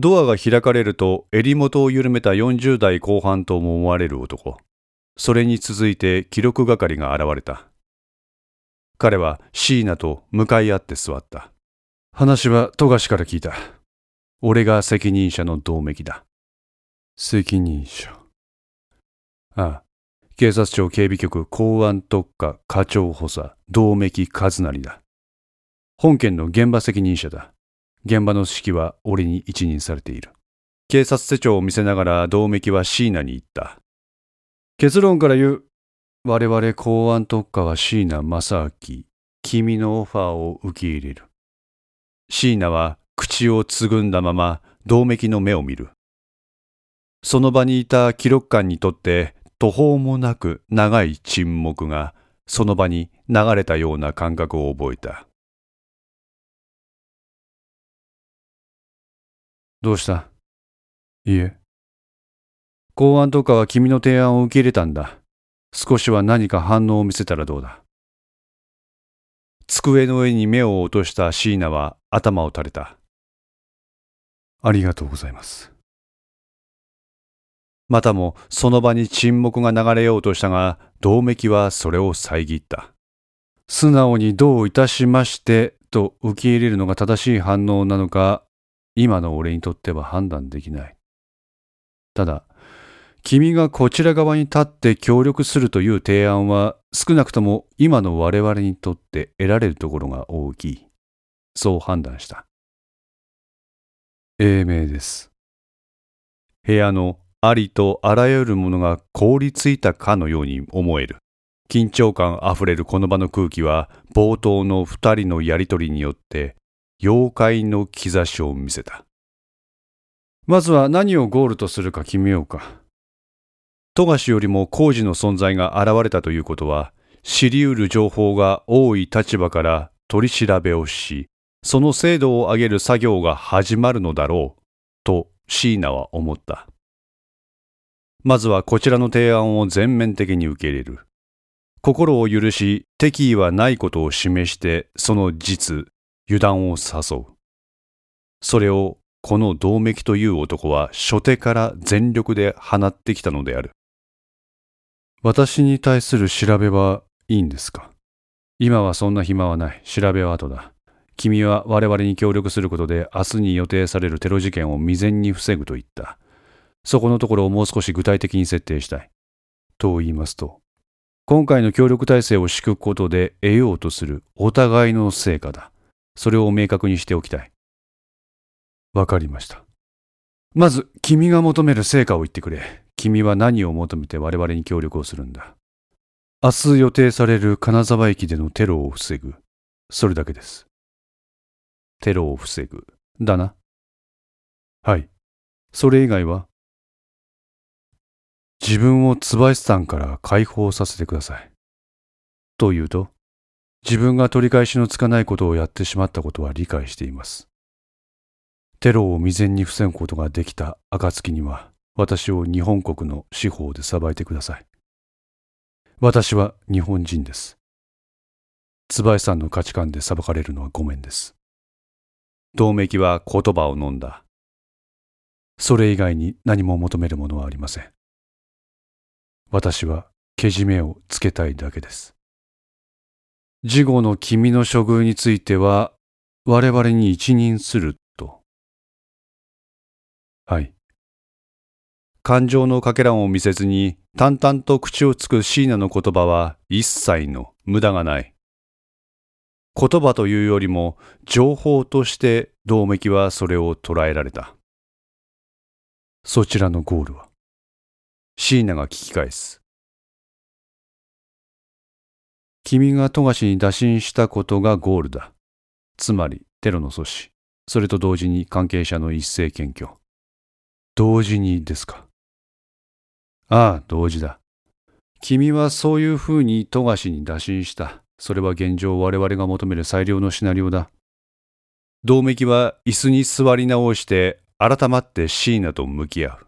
ドアが開かれると襟元を緩めた40代後半とも思われる男。それに続いて記録係が現れた。彼は椎名と向かい合って座った。話は富樫から聞いた。俺が責任者の同盟だ。責任者。ああ、警察庁警備局公安特化課長補佐、同盟和成だ。本件の現場責任者だ。現場の指揮は俺に一任されている。警察手帳を見せながら同盟は椎名に言った。結論から言う。我々公安特化は椎名正明。君のオファーを受け入れる。椎名は口をつぐんだまま銅맥の目を見る。その場にいた記録官にとって途方もなく長い沈黙がその場に流れたような感覚を覚えた。どうした？いいえ。公安とかは君の提案を受け入れたんだ。少しは何か反応を見せたらどうだ？机の上に目を落とした椎名は頭を垂れた。ありがとうございます。またもその場に沈黙が流れようとしたが、銅맥はそれを遮った。素直にどういたしましてと受け入れるのが正しい反応なのか、今の俺にとっては判断できない。ただ、君がこちら側に立って協力するという提案は少なくとも今の我々にとって得られるところが大きい。そう判断した。英明です。部屋のありとあらゆるものが凍りついたかのように思える。緊張感あふれるこの場の空気は冒頭の二人のやりとりによって妖怪の兆しを見せた。まずは何をゴールとするか決めようか。富樫よりも工事の存在が現れたということは、知り得る情報が多い立場から取り調べをし、その精度を上げる作業が始まるのだろう、と椎名は思った。まずはこちらの提案を全面的に受け入れる。心を許し、敵意はないことを示して、その実、油断を誘う。それをこの銅맥という男は初手から全力で放ってきたのである。私に対する調べはいいんですか？今はそんな暇はない。調べは後だ。君は我々に協力することで明日に予定されるテロ事件を未然に防ぐと言った。そこのところをもう少し具体的に設定したい。と言いますと、今回の協力体制を敷くことで得ようとするお互いの成果だ。それを明確にしておきたい。わかりました。まず、君が求める成果を言ってくれ。君は何を求めて我々に協力をするんだ。明日予定される金沢駅でのテロを防ぐ。それだけです。テロを防ぐ。だな。はい。それ以外は？自分を椿さんから解放させてください。というと、自分が取り返しのつかないことをやってしまったことは理解しています。テロを未然に防ぐことができた暁には、私を日本国の司法で裁いてください。私は日本人です。椿さんの価値観で裁かれるのはごめんです。銅맥は言葉を飲んだ。それ以外に何も求めるものはありません。私はけじめをつけたいだけです。事後の君の処遇については我々に一任すると。はい。感情のかけらを見せずに淡々と口をつく椎名の言葉は一切の無駄がない。言葉というよりも情報として銅맥はそれを捉えられた。そちらのゴールは椎名が聞き返す。君が富樫に打診したことがゴールだ。つまりテロの阻止。それと同時に関係者の一斉検挙。同時にですか？ああ、同時だ。君はそういうふうに富樫に打診した。それは現状我々が求める最良のシナリオだ。銅맥は椅子に座り直して改まって椎名と向き合う。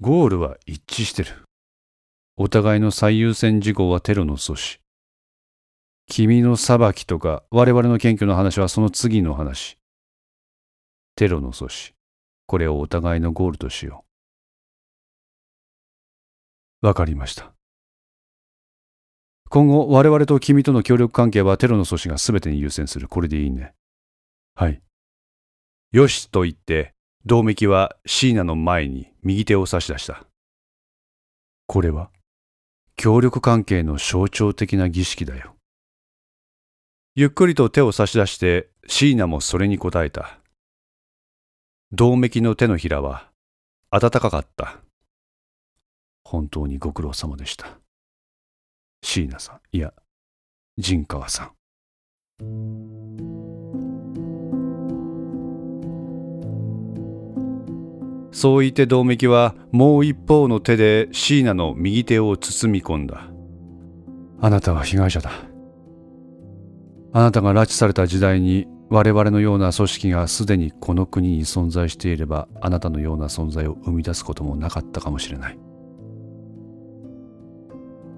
ゴールは一致してる。お互いの最優先事項はテロの阻止。君の裁きとか我々の謙虚の話はその次の話。テロの阻止。これをお互いのゴールとしよう。わかりました。今後、我々と君との協力関係はテロの阻止が全てに優先する。これでいいね。はい。よしと言って、銅メキは椎名の前に右手を差し出した。これは、協力関係の象徴的な儀式だよ。ゆっくりと手を差し出して椎名もそれに応えた。銅メキの手のひらは暖かかった。本当にご苦労様でした。椎名さん、いや、陣川さん。そう言って銅メキはもう一方の手で椎名の右手を包み込んだ。あなたは被害者だ。あなたが拉致された時代に我々のような組織がすでにこの国に存在していればあなたのような存在を生み出すこともなかったかもしれない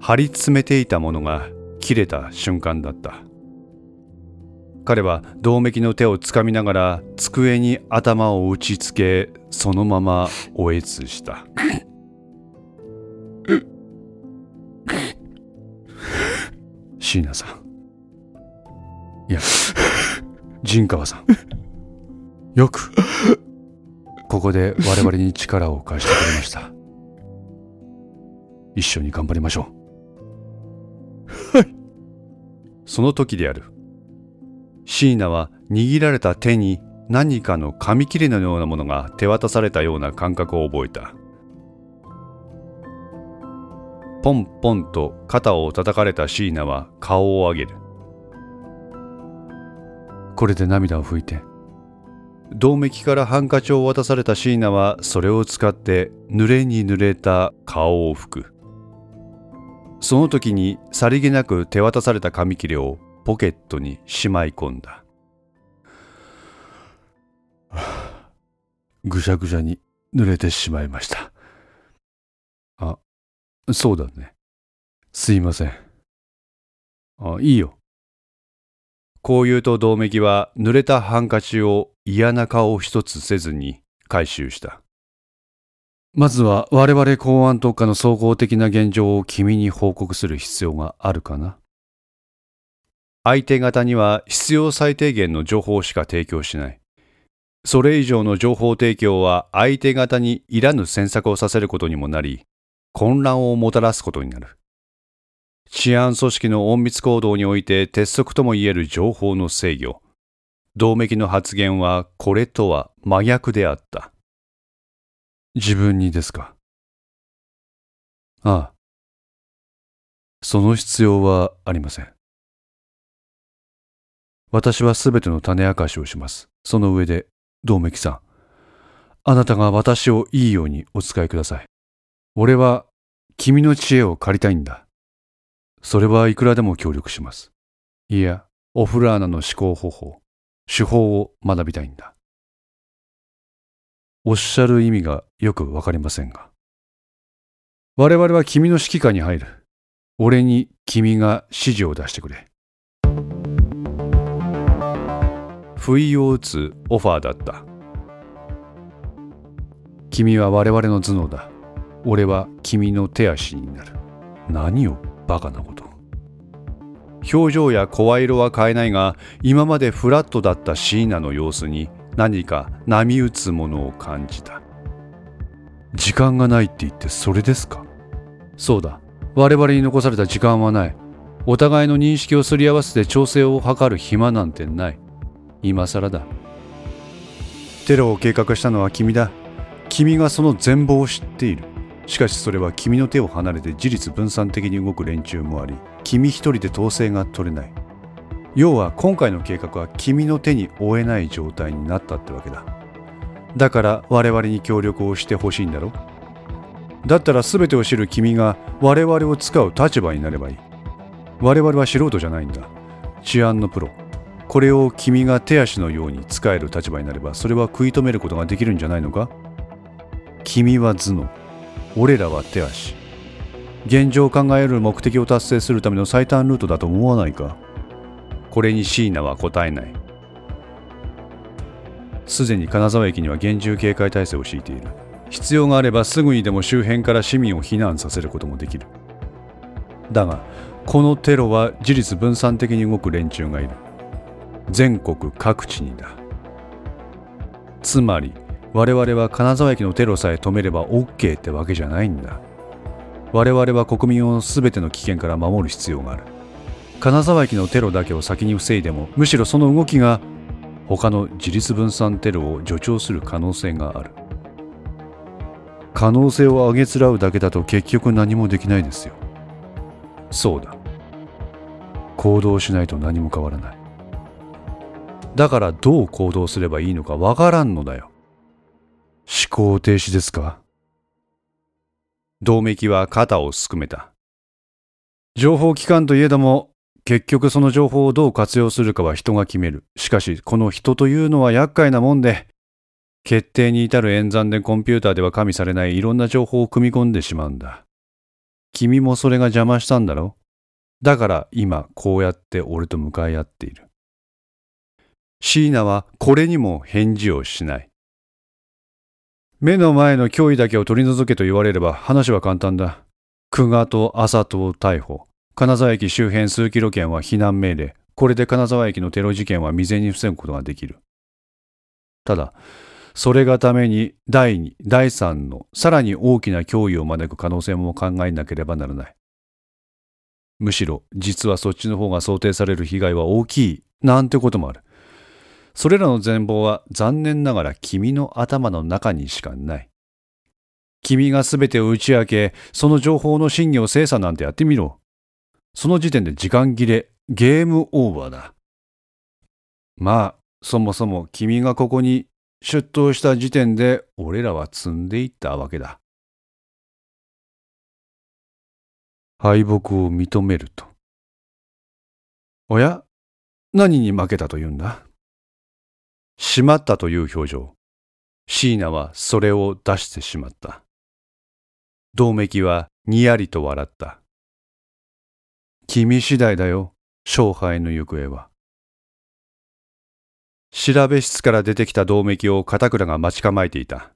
張り詰めていたものが切れた瞬間だった彼は銅メキの手をつかみながら机に頭を打ちつけそのままおえつした椎名さんいや、陣川さん。よく、ここで我々に力を貸してくれました。一緒に頑張りましょう。はい。その時である。椎名は握られた手に何かの紙切れのようなものが手渡されたような感覚を覚えた。ポンポンと肩を叩かれた椎名は顔を上げる。これで涙を拭いて銅メキからハンカチを渡された椎名はそれを使って濡れに濡れた顔を拭くその時にさりげなく手渡された紙切れをポケットにしまい込んだ。ぐしゃぐしゃに濡れてしまいました。あそうだね。すいません。あいいよ。こう言うと銅メキは濡れたハンカチを嫌な顔一つせずに回収した。まずは我々公安特化の総合的な現状を君に報告する必要があるかな。相手方には必要最低限の情報しか提供しない。それ以上の情報提供は相手方にいらぬ詮索をさせることにもなり、混乱をもたらすことになる。治安組織の隠密行動において鉄則ともいえる情報の制御。同盟の発言はこれとは真逆であった。自分にですか？ああ。その必要はありません。私はすべての種明かしをします。その上で、同盟さん。あなたが私をいいようにお使いください。俺は君の知恵を借りたいんだ。それはいくらでも協力します。いや、オフラーナの思考方法、手法を学びたいんだ。おっしゃる意味がよくわかりませんが。我々は君の指揮下に入る。俺に君が指示を出してくれ。不意を打つオファーだった。君は我々の頭脳だ。俺は君の手足になる。何をバカなこと表情や声色は変えないが今までフラットだった椎名の様子に何か波打つものを感じた時間がないって言ってそれですか？そうだ我々に残された時間はないお互いの認識をすり合わせて調整を図る暇なんてない今更だ。テロを計画したのは君だ。君がその全貌を知っている。しかしそれは君の手を離れて自立分散的に動く連中もあり君一人で統制が取れない。要は今回の計画は君の手に負えない状態になったってわけだ。だから我々に協力をしてほしいんだろだったら全てを知る君が我々を使う立場になればいい。我々は素人じゃないんだ。治安のプロ。これを君が手足のように使える立場になればそれは食い止めることができるんじゃないのか？君は頭脳。俺らは手足。現状を考える目的を達成するための最短ルートだと思わないか？これに椎名は答えない。すでに金沢駅には厳重警戒態勢を敷いている。必要があればすぐにでも周辺から市民を避難させることもできる。だがこのテロは事実分散的に動く連中がいる。全国各地にだ。つまり我々は金沢駅のテロさえ止めれば OK ってわけじゃないんだ。我々は国民を全ての危険から守る必要がある。金沢駅のテロだけを先に防いでもむしろその動きが他の自立分散テロを助長する可能性がある。可能性を上げつらうだけだと結局何もできないですよ。そうだ。行動しないと何も変わらない。だからどう行動すればいいのかわからんのだよ思考停止ですか？銅メキは肩をすくめた情報機関といえども結局その情報をどう活用するかは人が決める。しかし、この人というのは厄介なもんで、決定に至る演算でコンピューターでは加味されないいろんな情報を組み込んでしまうんだ。君もそれが邪魔したんだろだから今こうやって俺と向かい合っている。椎名はこれにも返事をしない。目の前の脅威だけを取り除けと言われれば話は簡単だ。久我と朝とを逮捕。金沢駅周辺数キロ圏は避難命令。これで金沢駅のテロ事件は未然に防ぐことができる。ただ、それがために第2、第3のさらに大きな脅威を招く可能性も考えなければならない。むしろ実はそっちの方が想定される被害は大きいなんてこともある。それらの全貌は残念ながら君の頭の中にしかない。君が全てを打ち明け、その情報の真偽を精査なんてやってみろ。その時点で時間切れ、ゲームオーバーだ。まあ、そもそも君がここに出頭した時点で俺らは積んでいったわけだ。敗北を認めると。おや何に負けたというんだ？しまったという表情。椎名はそれを出してしまった。銅メキはにやりと笑った。君次第だよ、勝敗の行方は。調べ室から出てきた銅メキを片倉が待ち構えていた。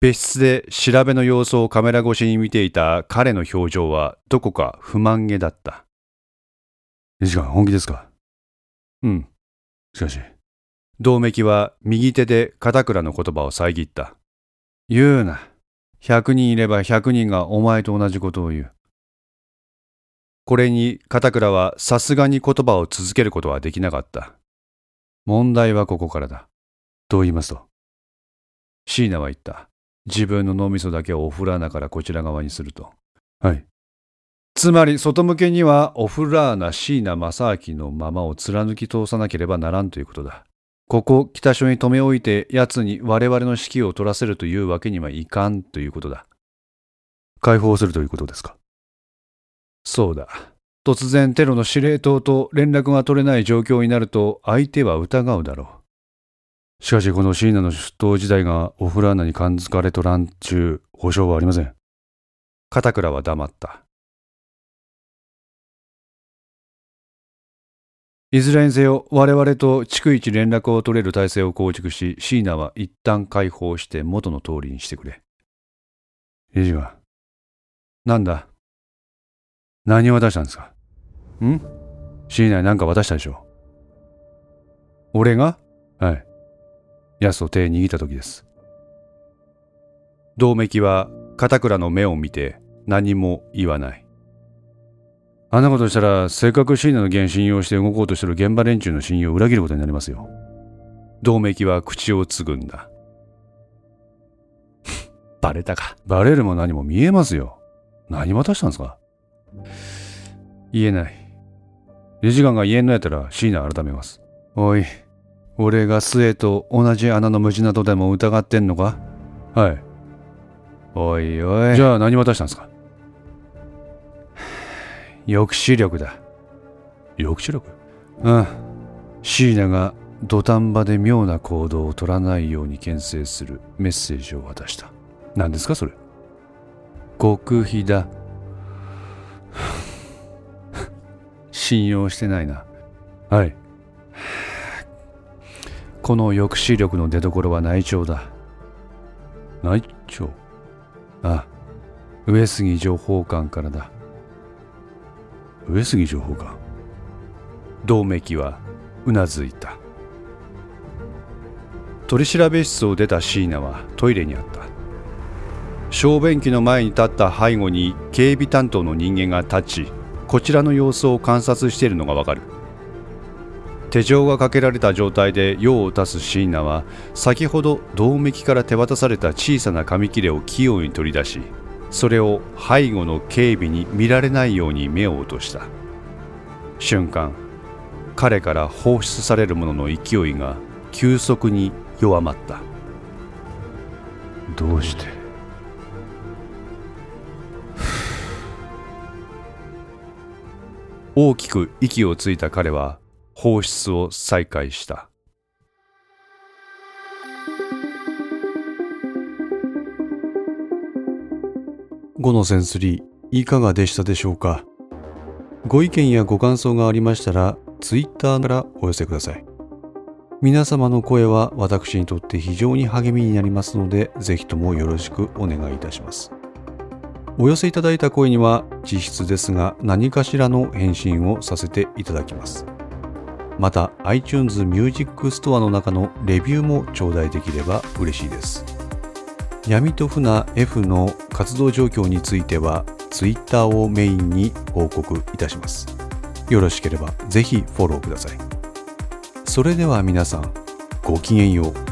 別室で調べの様子をカメラ越しに見ていた彼の表情はどこか不満げだった。理事官、本気ですか？うん。しかし。銅メキは右手で片倉の言葉を遮った。言うな。100人いれば100人がお前と同じことを言う。これに片倉はさすがに言葉を続けることはできなかった。問題はここからだ。と言いますと。椎名は言った。自分の脳みそだけをオフラーナからこちら側にすると。はい。つまり外向けにはオフラーナ椎名正明のままを貫き通さなければならんということだ。ここ北署に留め置いて奴に我々の指揮を取らせるというわけにはいかんということだ。解放するということですか？そうだ。突然テロの司令塔と連絡が取れない状況になると相手は疑うだろう。しかしこの椎名の出頭時代がオフラーナに感づかれとらんち保証はありません。片倉は黙った。いずれにせよ我々と逐一連絡を取れる体制を構築し椎名は一旦解放して元の通りにしてくれ。理事はなんだ？何を渡したんですか？ん？椎名なんか渡したでしょ俺が？はい。ヤスを手握った時です。銅メキは片倉の目を見て何も言わない。あんなことしたら、せっかく椎名の原信用して動こうとしてる現場連中の信用を裏切ることになりますよ。銅メキは口をつぐんだ。バレたか。バレるも何も見えますよ。何渡したんですか言えない。理事官が言えんのやったら椎名改めます。おい、俺が末と同じ穴の無地などでも疑ってんのかはい。おいおい。じゃあ何渡したんですか抑止力だ。抑止力？うん。椎名が土壇場で妙な行動を取らないように牽制するメッセージを渡した。何ですかそれ？極秘だ。信用してないな。はい。この抑止力の出所は内調だ内調？ああ上杉情報官からだ上杉情報官同盟機はうなずいた。取り調べ室を出た椎名はトイレにあった。小便器の前に立った背後に警備担当の人間が立ちこちらの様子を観察しているのがわかる。手錠がかけられた状態で用を足す椎名は先ほど銅メキから手渡された小さな紙切れを器用に取り出しそれを背後の警備に見られないように目を落とした。瞬間彼から放出されるものの勢いが急速に弱まった。どうして？大きく息をついた彼は放出を再開した5のセンスリーいかがでしたでしょうか？ご意見やご感想がありましたら Twitter からお寄せください。皆様の声は私にとって非常に励みになりますのでぜひともよろしくお願いいたします。お寄せいただいた声には実質ですが何かしらの返信をさせていただきます。また iTunes Music Store の中のレビューも頂戴できれば嬉しいです。闇と船 F の活動状況については Twitter をメインに報告いたします。よろしければぜひフォローください。それでは皆さんごきげんよう。